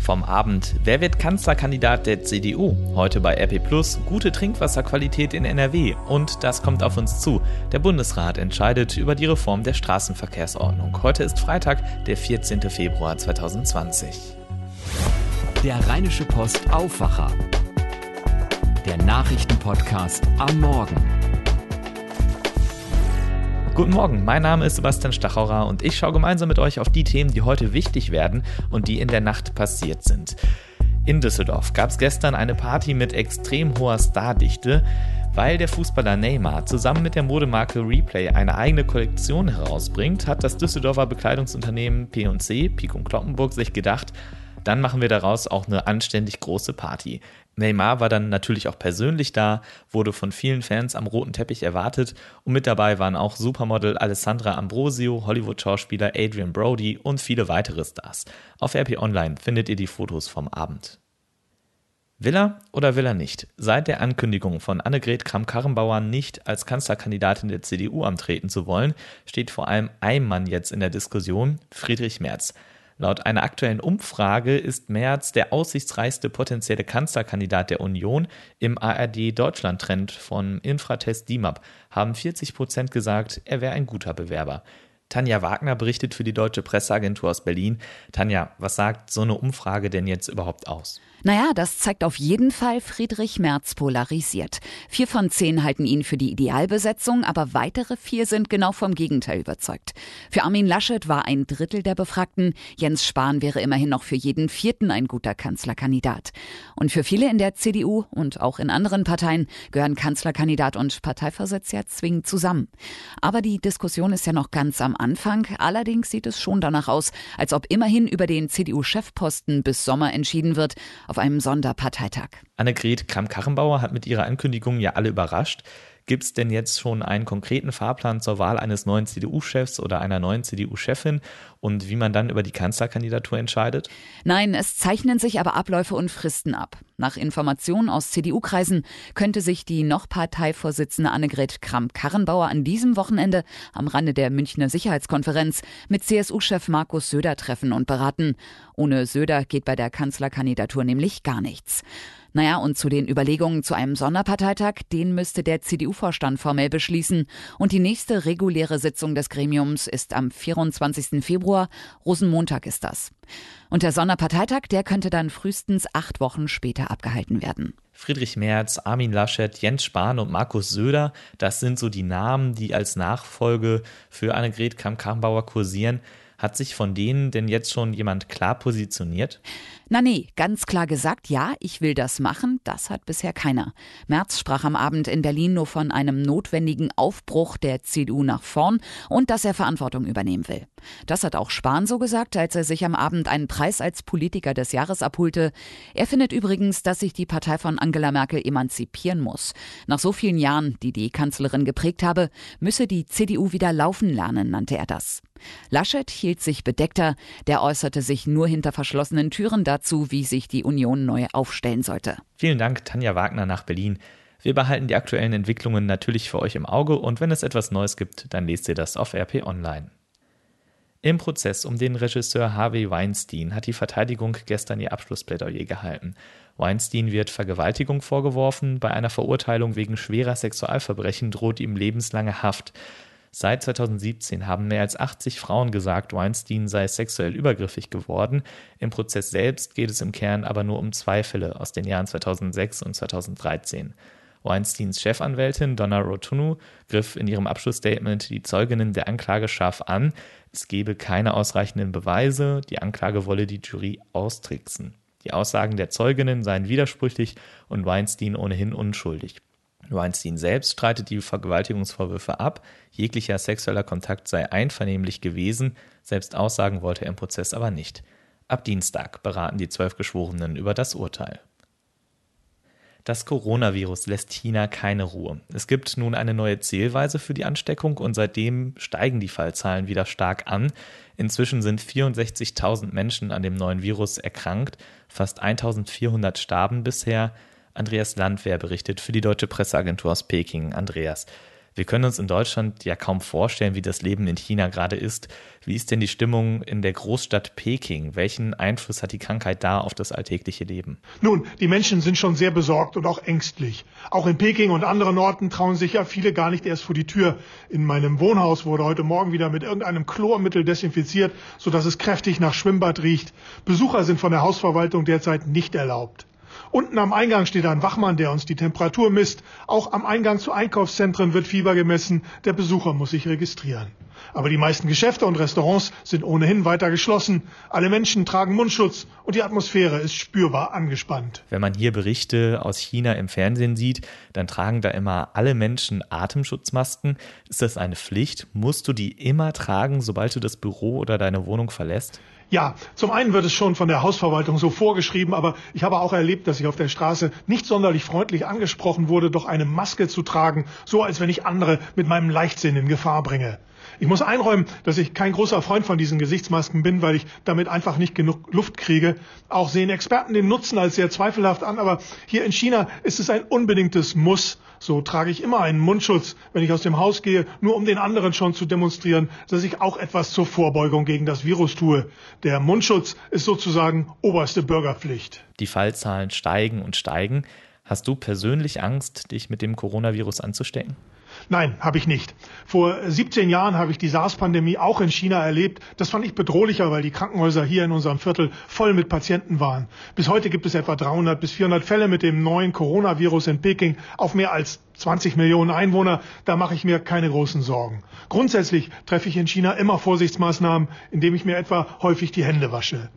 vom Abend. Wer wird Kanzlerkandidat der CDU? Heute bei RP Plus gute Trinkwasserqualität in NRW. Und das kommt auf uns zu. Der Bundesrat entscheidet über die Reform der Straßenverkehrsordnung. Heute ist Freitag, der 14. Februar 2020. Der Rheinische Post Aufwacher. Der Nachrichtenpodcast am Morgen. Guten Morgen, mein Name ist Sebastian Stachauer und ich schaue gemeinsam mit euch auf die Themen, die heute wichtig werden und die in der Nacht passiert sind. In Düsseldorf gab es gestern eine Party mit extrem hoher Stardichte. Weil der Fußballer Neymar zusammen mit der Modemarke Replay eine eigene Kollektion herausbringt, hat das Düsseldorfer Bekleidungsunternehmen P&C, und Kloppenburg, sich gedacht, dann machen wir daraus auch eine anständig große Party. Neymar war dann natürlich auch persönlich da, wurde von vielen Fans am roten Teppich erwartet und mit dabei waren auch Supermodel Alessandra Ambrosio, Hollywood-Schauspieler Adrian Brody und viele weitere Stars. Auf RP Online findet ihr die Fotos vom Abend. Will er oder will er nicht? Seit der Ankündigung von Annegret Kramp-Karrenbauer nicht als Kanzlerkandidatin der CDU antreten zu wollen, steht vor allem ein Mann jetzt in der Diskussion, Friedrich Merz. Laut einer aktuellen Umfrage ist Merz der aussichtsreichste potenzielle Kanzlerkandidat der Union. Im ARD-Deutschland-Trend von Infratest DIMAP haben 40 Prozent gesagt, er wäre ein guter Bewerber. Tanja Wagner berichtet für die Deutsche Presseagentur aus Berlin. Tanja, was sagt so eine Umfrage denn jetzt überhaupt aus? Naja, das zeigt auf jeden Fall, Friedrich Merz polarisiert. Vier von zehn halten ihn für die Idealbesetzung, aber weitere vier sind genau vom Gegenteil überzeugt. Für Armin Laschet war ein Drittel der Befragten, Jens Spahn wäre immerhin noch für jeden vierten ein guter Kanzlerkandidat. Und für viele in der CDU und auch in anderen Parteien gehören Kanzlerkandidat und Parteivorsitz ja zwingend zusammen. Aber die Diskussion ist ja noch ganz am Anfang. Allerdings sieht es schon danach aus, als ob immerhin über den CDU-Chefposten bis Sommer entschieden wird auf einem Sonderparteitag. Annegret Kramp-Karrenbauer hat mit ihrer Ankündigung ja alle überrascht. Gibt es denn jetzt schon einen konkreten Fahrplan zur Wahl eines neuen CDU-Chefs oder einer neuen CDU-Chefin und wie man dann über die Kanzlerkandidatur entscheidet? Nein, es zeichnen sich aber Abläufe und Fristen ab. Nach Informationen aus CDU-Kreisen könnte sich die noch Parteivorsitzende Annegret Kramp-Karrenbauer an diesem Wochenende am Rande der Münchner Sicherheitskonferenz mit CSU-Chef Markus Söder treffen und beraten. Ohne Söder geht bei der Kanzlerkandidatur nämlich gar nichts. Naja, und zu den Überlegungen zu einem Sonderparteitag, den müsste der CDU-Vorstand formell beschließen. Und die nächste reguläre Sitzung des Gremiums ist am 24. Februar. Rosenmontag ist das. Und der Sonderparteitag, der könnte dann frühestens acht Wochen später abgehalten werden. Friedrich Merz, Armin Laschet, Jens Spahn und Markus Söder, das sind so die Namen, die als Nachfolge für Annegret Kamm-Karrenbauer kursieren. Hat sich von denen denn jetzt schon jemand klar positioniert? Na nee, ganz klar gesagt, ja, ich will das machen, das hat bisher keiner. Merz sprach am Abend in Berlin nur von einem notwendigen Aufbruch der CDU nach vorn und dass er Verantwortung übernehmen will. Das hat auch Spahn so gesagt, als er sich am Abend einen Preis als Politiker des Jahres abholte. Er findet übrigens, dass sich die Partei von Angela Merkel emanzipieren muss. Nach so vielen Jahren, die die Kanzlerin geprägt habe, müsse die CDU wieder laufen lernen, nannte er das. Laschet hielt sich bedeckter, der äußerte sich nur hinter verschlossenen Türen dazu, wie sich die Union neu aufstellen sollte. Vielen Dank, Tanja Wagner nach Berlin. Wir behalten die aktuellen Entwicklungen natürlich für euch im Auge und wenn es etwas Neues gibt, dann lest ihr das auf RP Online. Im Prozess um den Regisseur Harvey Weinstein hat die Verteidigung gestern ihr Abschlussplädoyer gehalten. Weinstein wird Vergewaltigung vorgeworfen, bei einer Verurteilung wegen schwerer Sexualverbrechen droht ihm lebenslange Haft. Seit 2017 haben mehr als 80 Frauen gesagt, Weinstein sei sexuell übergriffig geworden. Im Prozess selbst geht es im Kern aber nur um zwei Fälle aus den Jahren 2006 und 2013. Weinsteins Chefanwältin Donna Rotunu griff in ihrem Abschlussstatement die Zeuginnen der Anklage scharf an. Es gebe keine ausreichenden Beweise, die Anklage wolle die Jury austricksen. Die Aussagen der Zeuginnen seien widersprüchlich und Weinstein ohnehin unschuldig. Weinstein selbst streitet die Vergewaltigungsvorwürfe ab, jeglicher sexueller Kontakt sei einvernehmlich gewesen, selbst aussagen wollte er im Prozess aber nicht. Ab Dienstag beraten die zwölf Geschworenen über das Urteil. Das Coronavirus lässt China keine Ruhe. Es gibt nun eine neue Zählweise für die Ansteckung und seitdem steigen die Fallzahlen wieder stark an. Inzwischen sind 64.000 Menschen an dem neuen Virus erkrankt, fast 1.400 starben bisher. Andreas Landwehr berichtet für die Deutsche Presseagentur aus Peking. Andreas, Wir können uns in Deutschland ja kaum vorstellen, wie das Leben in China gerade ist. Wie ist denn die Stimmung in der Großstadt Peking? Welchen Einfluss hat die Krankheit da auf das alltägliche Leben? Nun, die Menschen sind schon sehr besorgt und auch ängstlich. Auch in Peking und anderen Orten trauen sich ja viele gar nicht erst vor die Tür. In meinem Wohnhaus wurde heute Morgen wieder mit irgendeinem Chlormittel desinfiziert, sodass es kräftig nach Schwimmbad riecht. Besucher sind von der Hausverwaltung derzeit nicht erlaubt. Unten am Eingang steht ein Wachmann, der uns die Temperatur misst. Auch am Eingang zu Einkaufszentren wird Fieber gemessen. Der Besucher muss sich registrieren. Aber die meisten Geschäfte und Restaurants sind ohnehin weiter geschlossen. Alle Menschen tragen Mundschutz und die Atmosphäre ist spürbar angespannt. Wenn man hier Berichte aus China im Fernsehen sieht, dann tragen da immer alle Menschen Atemschutzmasken. Ist das eine Pflicht? Musst du die immer tragen, sobald du das Büro oder deine Wohnung verlässt? Ja, zum einen wird es schon von der Hausverwaltung so vorgeschrieben, aber ich habe auch erlebt, dass ich auf der Straße nicht sonderlich freundlich angesprochen wurde, doch eine Maske zu tragen, so als wenn ich andere mit meinem Leichtsinn in Gefahr bringe. Ich muss einräumen, dass ich kein großer Freund von diesen Gesichtsmasken bin, weil ich damit einfach nicht genug Luft kriege. Auch sehen Experten den Nutzen als sehr zweifelhaft an, aber hier in China ist es ein unbedingtes Muss. So trage ich immer einen Mundschutz, wenn ich aus dem Haus gehe, nur um den anderen schon zu demonstrieren, dass ich auch etwas zur Vorbeugung gegen das Virus tue. Der Mundschutz ist sozusagen oberste Bürgerpflicht. Die Fallzahlen steigen und steigen. Hast du persönlich Angst, dich mit dem Coronavirus anzustecken? Nein, habe ich nicht. Vor 17 Jahren habe ich die SARS-Pandemie auch in China erlebt. Das fand ich bedrohlicher, weil die Krankenhäuser hier in unserem Viertel voll mit Patienten waren. Bis heute gibt es etwa 300 bis 400 Fälle mit dem neuen Coronavirus in Peking auf mehr als 20 Millionen Einwohner. Da mache ich mir keine großen Sorgen. Grundsätzlich treffe ich in China immer Vorsichtsmaßnahmen, indem ich mir etwa häufig die Hände wasche.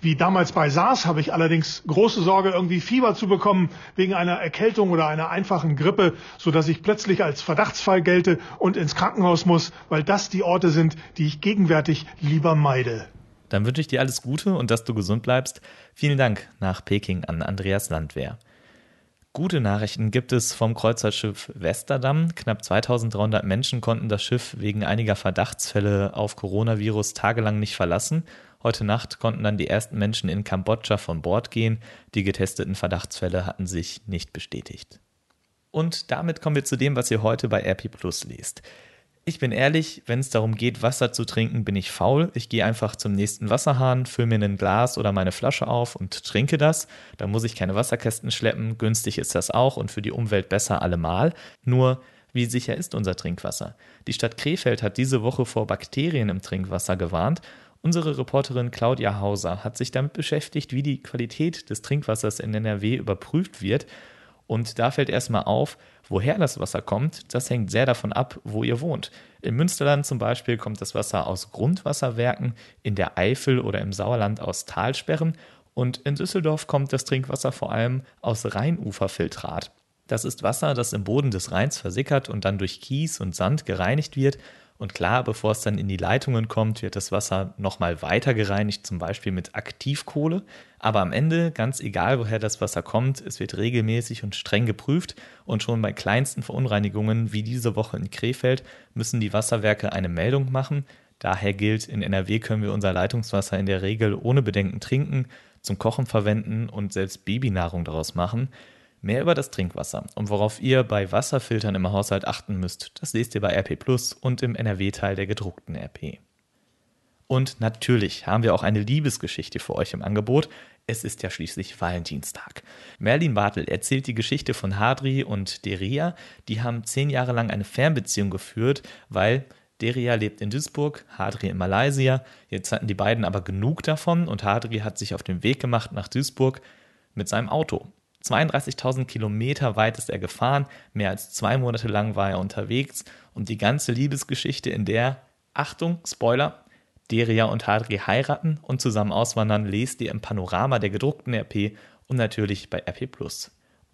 Wie damals bei SARS habe ich allerdings große Sorge, irgendwie Fieber zu bekommen wegen einer Erkältung oder einer einfachen Grippe, so dass ich plötzlich als Verdachtsfall gelte und ins Krankenhaus muss, weil das die Orte sind, die ich gegenwärtig lieber meide. Dann wünsche ich dir alles Gute und dass du gesund bleibst. Vielen Dank nach Peking an Andreas Landwehr. Gute Nachrichten gibt es vom Kreuzerschiff Westerdamm. Knapp 2300 Menschen konnten das Schiff wegen einiger Verdachtsfälle auf Coronavirus tagelang nicht verlassen Heute Nacht konnten dann die ersten Menschen in Kambodscha von Bord gehen. Die getesteten Verdachtsfälle hatten sich nicht bestätigt. Und damit kommen wir zu dem, was ihr heute bei RP Plus lest. Ich bin ehrlich, wenn es darum geht, Wasser zu trinken, bin ich faul. Ich gehe einfach zum nächsten Wasserhahn, fülle mir ein Glas oder meine Flasche auf und trinke das. Da muss ich keine Wasserkästen schleppen. Günstig ist das auch und für die Umwelt besser allemal. Nur, wie sicher ist unser Trinkwasser? Die Stadt Krefeld hat diese Woche vor Bakterien im Trinkwasser gewarnt Unsere Reporterin Claudia Hauser hat sich damit beschäftigt, wie die Qualität des Trinkwassers in NRW überprüft wird. Und da fällt erstmal auf, woher das Wasser kommt. Das hängt sehr davon ab, wo ihr wohnt. Im Münsterland zum Beispiel kommt das Wasser aus Grundwasserwerken, in der Eifel oder im Sauerland aus Talsperren und in Düsseldorf kommt das Trinkwasser vor allem aus Rheinuferfiltrat. Das ist Wasser, das im Boden des Rheins versickert und dann durch Kies und Sand gereinigt wird und klar, bevor es dann in die Leitungen kommt, wird das Wasser nochmal weiter gereinigt, zum Beispiel mit Aktivkohle. Aber am Ende, ganz egal woher das Wasser kommt, es wird regelmäßig und streng geprüft und schon bei kleinsten Verunreinigungen wie diese Woche in Krefeld müssen die Wasserwerke eine Meldung machen. Daher gilt, in NRW können wir unser Leitungswasser in der Regel ohne Bedenken trinken, zum Kochen verwenden und selbst Babynahrung daraus machen. Mehr über das Trinkwasser und worauf ihr bei Wasserfiltern im Haushalt achten müsst, das lest ihr bei RP Plus und im NRW-Teil der gedruckten RP. Und natürlich haben wir auch eine Liebesgeschichte für euch im Angebot. Es ist ja schließlich Valentinstag. Merlin Bartel erzählt die Geschichte von Hadri und Deria. Die haben zehn Jahre lang eine Fernbeziehung geführt, weil Deria lebt in Duisburg, Hadri in Malaysia. Jetzt hatten die beiden aber genug davon und Hadri hat sich auf den Weg gemacht nach Duisburg mit seinem Auto. 32.000 Kilometer weit ist er gefahren, mehr als zwei Monate lang war er unterwegs und die ganze Liebesgeschichte, in der, Achtung, Spoiler, Deria und Hadri heiraten und zusammen auswandern, lest ihr im Panorama der gedruckten RP und natürlich bei RP.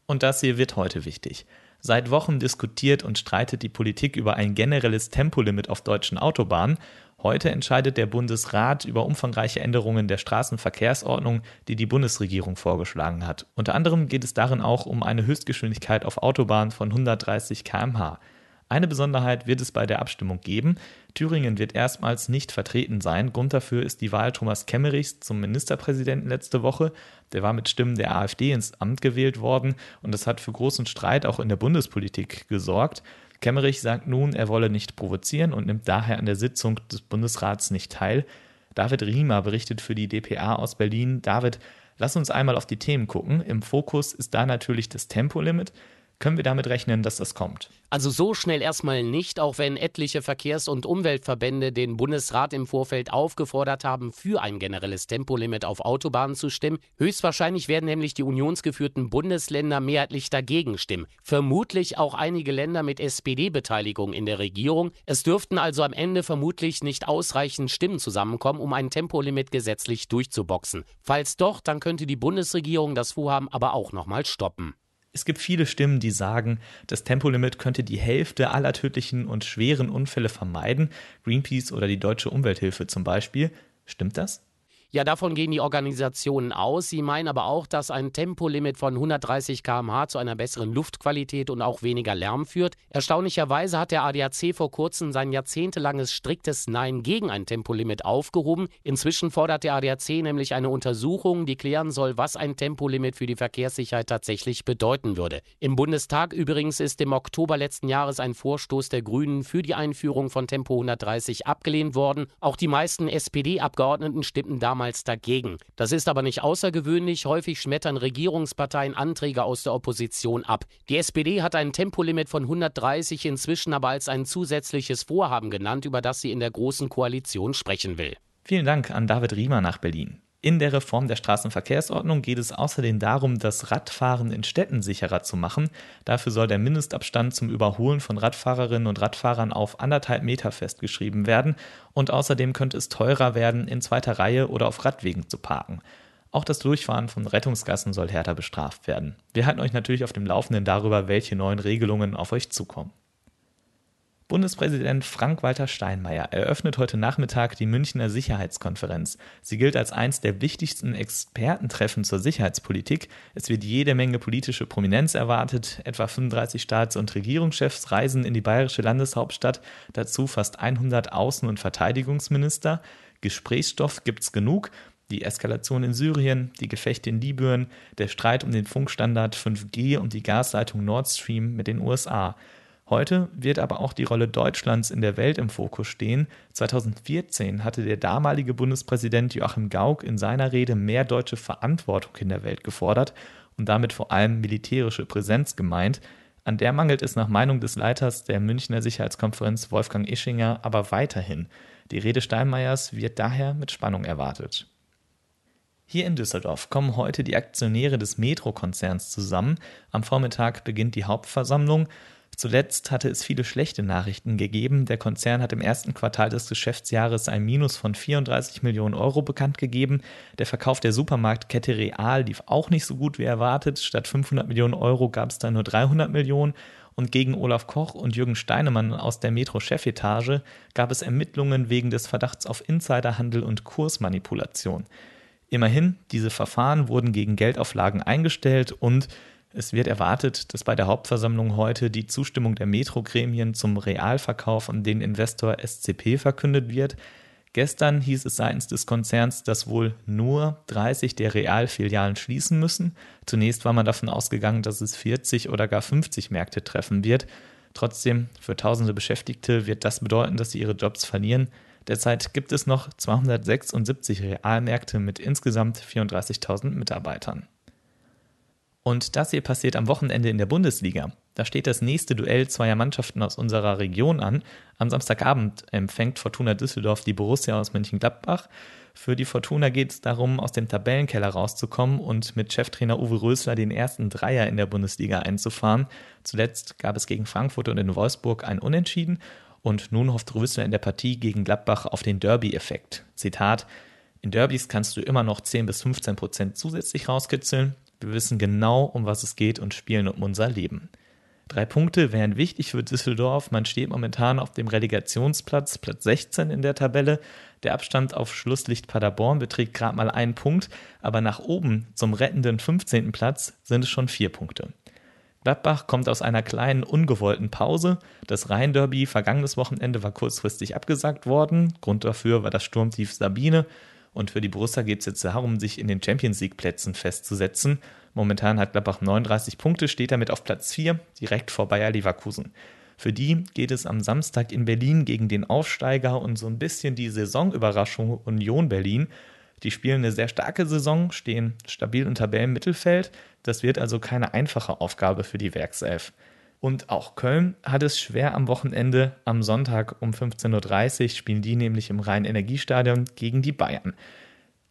Und das hier wird heute wichtig. Seit Wochen diskutiert und streitet die Politik über ein generelles Tempolimit auf deutschen Autobahnen Heute entscheidet der Bundesrat über umfangreiche Änderungen der Straßenverkehrsordnung, die die Bundesregierung vorgeschlagen hat. Unter anderem geht es darin auch um eine Höchstgeschwindigkeit auf Autobahnen von 130 km/h. Eine Besonderheit wird es bei der Abstimmung geben. Thüringen wird erstmals nicht vertreten sein. Grund dafür ist die Wahl Thomas Kemmerichs zum Ministerpräsidenten letzte Woche. Der war mit Stimmen der AfD ins Amt gewählt worden und das hat für großen Streit auch in der Bundespolitik gesorgt. Kemmerich sagt nun, er wolle nicht provozieren und nimmt daher an der Sitzung des Bundesrats nicht teil. David Riemer berichtet für die dpa aus Berlin. David, lass uns einmal auf die Themen gucken. Im Fokus ist da natürlich das Tempolimit. Können wir damit rechnen, dass das kommt? Also so schnell erstmal nicht, auch wenn etliche Verkehrs- und Umweltverbände den Bundesrat im Vorfeld aufgefordert haben, für ein generelles Tempolimit auf Autobahnen zu stimmen. Höchstwahrscheinlich werden nämlich die unionsgeführten Bundesländer mehrheitlich dagegen stimmen. Vermutlich auch einige Länder mit SPD-Beteiligung in der Regierung. Es dürften also am Ende vermutlich nicht ausreichend Stimmen zusammenkommen, um ein Tempolimit gesetzlich durchzuboxen. Falls doch, dann könnte die Bundesregierung das Vorhaben aber auch nochmal stoppen. Es gibt viele Stimmen, die sagen, das Tempolimit könnte die Hälfte aller tödlichen und schweren Unfälle vermeiden. Greenpeace oder die Deutsche Umwelthilfe zum Beispiel. Stimmt das? Ja, davon gehen die Organisationen aus. Sie meinen aber auch, dass ein Tempolimit von 130 km/h zu einer besseren Luftqualität und auch weniger Lärm führt. Erstaunlicherweise hat der ADAC vor kurzem sein jahrzehntelanges striktes Nein gegen ein Tempolimit aufgehoben. Inzwischen fordert der ADAC nämlich eine Untersuchung, die klären soll, was ein Tempolimit für die Verkehrssicherheit tatsächlich bedeuten würde. Im Bundestag übrigens ist im Oktober letzten Jahres ein Vorstoß der Grünen für die Einführung von Tempo 130 abgelehnt worden. Auch die meisten SPD-Abgeordneten stimmten damals damals dagegen. Das ist aber nicht außergewöhnlich. Häufig schmettern Regierungsparteien Anträge aus der Opposition ab. Die SPD hat ein Tempolimit von 130 inzwischen aber als ein zusätzliches Vorhaben genannt, über das sie in der Großen Koalition sprechen will. Vielen Dank an David Riemer nach Berlin. In der Reform der Straßenverkehrsordnung geht es außerdem darum, das Radfahren in Städten sicherer zu machen. Dafür soll der Mindestabstand zum Überholen von Radfahrerinnen und Radfahrern auf anderthalb Meter festgeschrieben werden und außerdem könnte es teurer werden, in zweiter Reihe oder auf Radwegen zu parken. Auch das Durchfahren von Rettungsgassen soll härter bestraft werden. Wir halten euch natürlich auf dem Laufenden darüber, welche neuen Regelungen auf euch zukommen. Bundespräsident Frank-Walter Steinmeier eröffnet heute Nachmittag die Münchner Sicherheitskonferenz. Sie gilt als eines der wichtigsten Expertentreffen zur Sicherheitspolitik. Es wird jede Menge politische Prominenz erwartet. Etwa 35 Staats- und Regierungschefs reisen in die bayerische Landeshauptstadt, dazu fast 100 Außen- und Verteidigungsminister. Gesprächsstoff gibt's genug. Die Eskalation in Syrien, die Gefechte in Libyen, der Streit um den Funkstandard 5G und die Gasleitung Nord Stream mit den USA. Heute wird aber auch die Rolle Deutschlands in der Welt im Fokus stehen. 2014 hatte der damalige Bundespräsident Joachim Gauck in seiner Rede mehr deutsche Verantwortung in der Welt gefordert und damit vor allem militärische Präsenz gemeint. An der mangelt es nach Meinung des Leiters der Münchner Sicherheitskonferenz Wolfgang Ischinger aber weiterhin. Die Rede Steinmeiers wird daher mit Spannung erwartet. Hier in Düsseldorf kommen heute die Aktionäre des Metro-Konzerns zusammen. Am Vormittag beginnt die Hauptversammlung. Zuletzt hatte es viele schlechte Nachrichten gegeben. Der Konzern hat im ersten Quartal des Geschäftsjahres ein Minus von 34 Millionen Euro bekannt gegeben. Der Verkauf der Supermarktkette Real lief auch nicht so gut wie erwartet. Statt 500 Millionen Euro gab es da nur 300 Millionen. Und gegen Olaf Koch und Jürgen Steinemann aus der Metro-Chefetage gab es Ermittlungen wegen des Verdachts auf Insiderhandel und Kursmanipulation. Immerhin, diese Verfahren wurden gegen Geldauflagen eingestellt und es wird erwartet, dass bei der Hauptversammlung heute die Zustimmung der Metro-Gremien zum Realverkauf an den Investor SCP verkündet wird. Gestern hieß es seitens des Konzerns, dass wohl nur 30 der Realfilialen schließen müssen. Zunächst war man davon ausgegangen, dass es 40 oder gar 50 Märkte treffen wird. Trotzdem, für tausende Beschäftigte wird das bedeuten, dass sie ihre Jobs verlieren. Derzeit gibt es noch 276 Realmärkte mit insgesamt 34.000 Mitarbeitern. Und das hier passiert am Wochenende in der Bundesliga. Da steht das nächste Duell zweier Mannschaften aus unserer Region an. Am Samstagabend empfängt Fortuna Düsseldorf die Borussia aus Mönchengladbach. Für die Fortuna geht es darum, aus dem Tabellenkeller rauszukommen und mit Cheftrainer Uwe Rösler den ersten Dreier in der Bundesliga einzufahren. Zuletzt gab es gegen Frankfurt und in Wolfsburg ein Unentschieden und nun hofft Rösler in der Partie gegen Gladbach auf den Derby-Effekt. Zitat: In Derbys kannst du immer noch 10 bis 15 Prozent zusätzlich rauskitzeln. Wir wissen genau, um was es geht und spielen um unser Leben. Drei Punkte wären wichtig für Düsseldorf. Man steht momentan auf dem Relegationsplatz, Platz 16 in der Tabelle. Der Abstand auf Schlusslicht Paderborn beträgt gerade mal einen Punkt, aber nach oben zum rettenden 15. Platz sind es schon vier Punkte. Gladbach kommt aus einer kleinen, ungewollten Pause. Das Rhein-Derby vergangenes Wochenende war kurzfristig abgesagt worden. Grund dafür war das Sturmtief Sabine. Und für die Borussia geht es jetzt darum, sich in den Champions League-Plätzen festzusetzen. Momentan hat Gladbach 39 Punkte, steht damit auf Platz 4, direkt vor Bayer Leverkusen. Für die geht es am Samstag in Berlin gegen den Aufsteiger und so ein bisschen die Saisonüberraschung Union Berlin. Die spielen eine sehr starke Saison, stehen stabil im Tabellenmittelfeld. Das wird also keine einfache Aufgabe für die Werkself. Und auch Köln hat es schwer am Wochenende. Am Sonntag um 15.30 Uhr spielen die nämlich im Rhein-Energiestadion gegen die Bayern.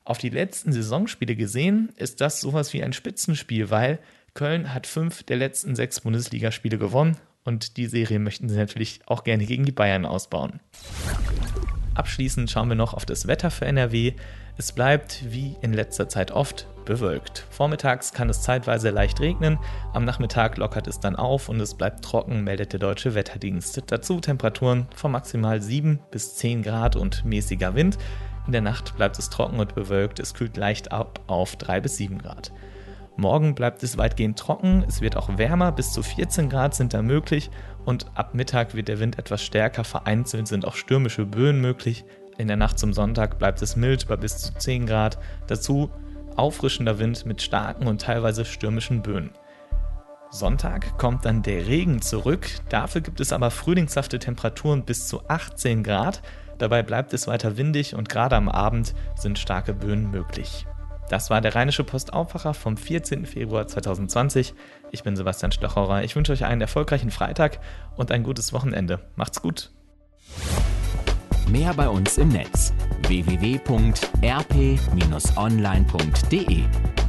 Auf die letzten Saisonspiele gesehen ist das sowas wie ein Spitzenspiel, weil Köln hat fünf der letzten sechs Bundesligaspiele gewonnen und die Serie möchten sie natürlich auch gerne gegen die Bayern ausbauen. Abschließend schauen wir noch auf das Wetter für NRW. Es bleibt, wie in letzter Zeit oft, bewölkt. Vormittags kann es zeitweise leicht regnen, am Nachmittag lockert es dann auf und es bleibt trocken, meldet der deutsche Wetterdienst. Dazu Temperaturen von maximal 7 bis 10 Grad und mäßiger Wind. In der Nacht bleibt es trocken und bewölkt, es kühlt leicht ab auf 3 bis 7 Grad. Morgen bleibt es weitgehend trocken, es wird auch wärmer, bis zu 14 Grad sind da möglich und ab Mittag wird der Wind etwas stärker, vereinzelt sind auch stürmische Böen möglich. In der Nacht zum Sonntag bleibt es mild bei bis zu 10 Grad, dazu auffrischender Wind mit starken und teilweise stürmischen Böen. Sonntag kommt dann der Regen zurück, dafür gibt es aber frühlingshafte Temperaturen bis zu 18 Grad, dabei bleibt es weiter windig und gerade am Abend sind starke Böen möglich. Das war der Rheinische Postaufwacher vom 14. Februar 2020. Ich bin Sebastian Stocherer. Ich wünsche euch einen erfolgreichen Freitag und ein gutes Wochenende. Macht's gut. Mehr bei uns im Netz www.rp-online.de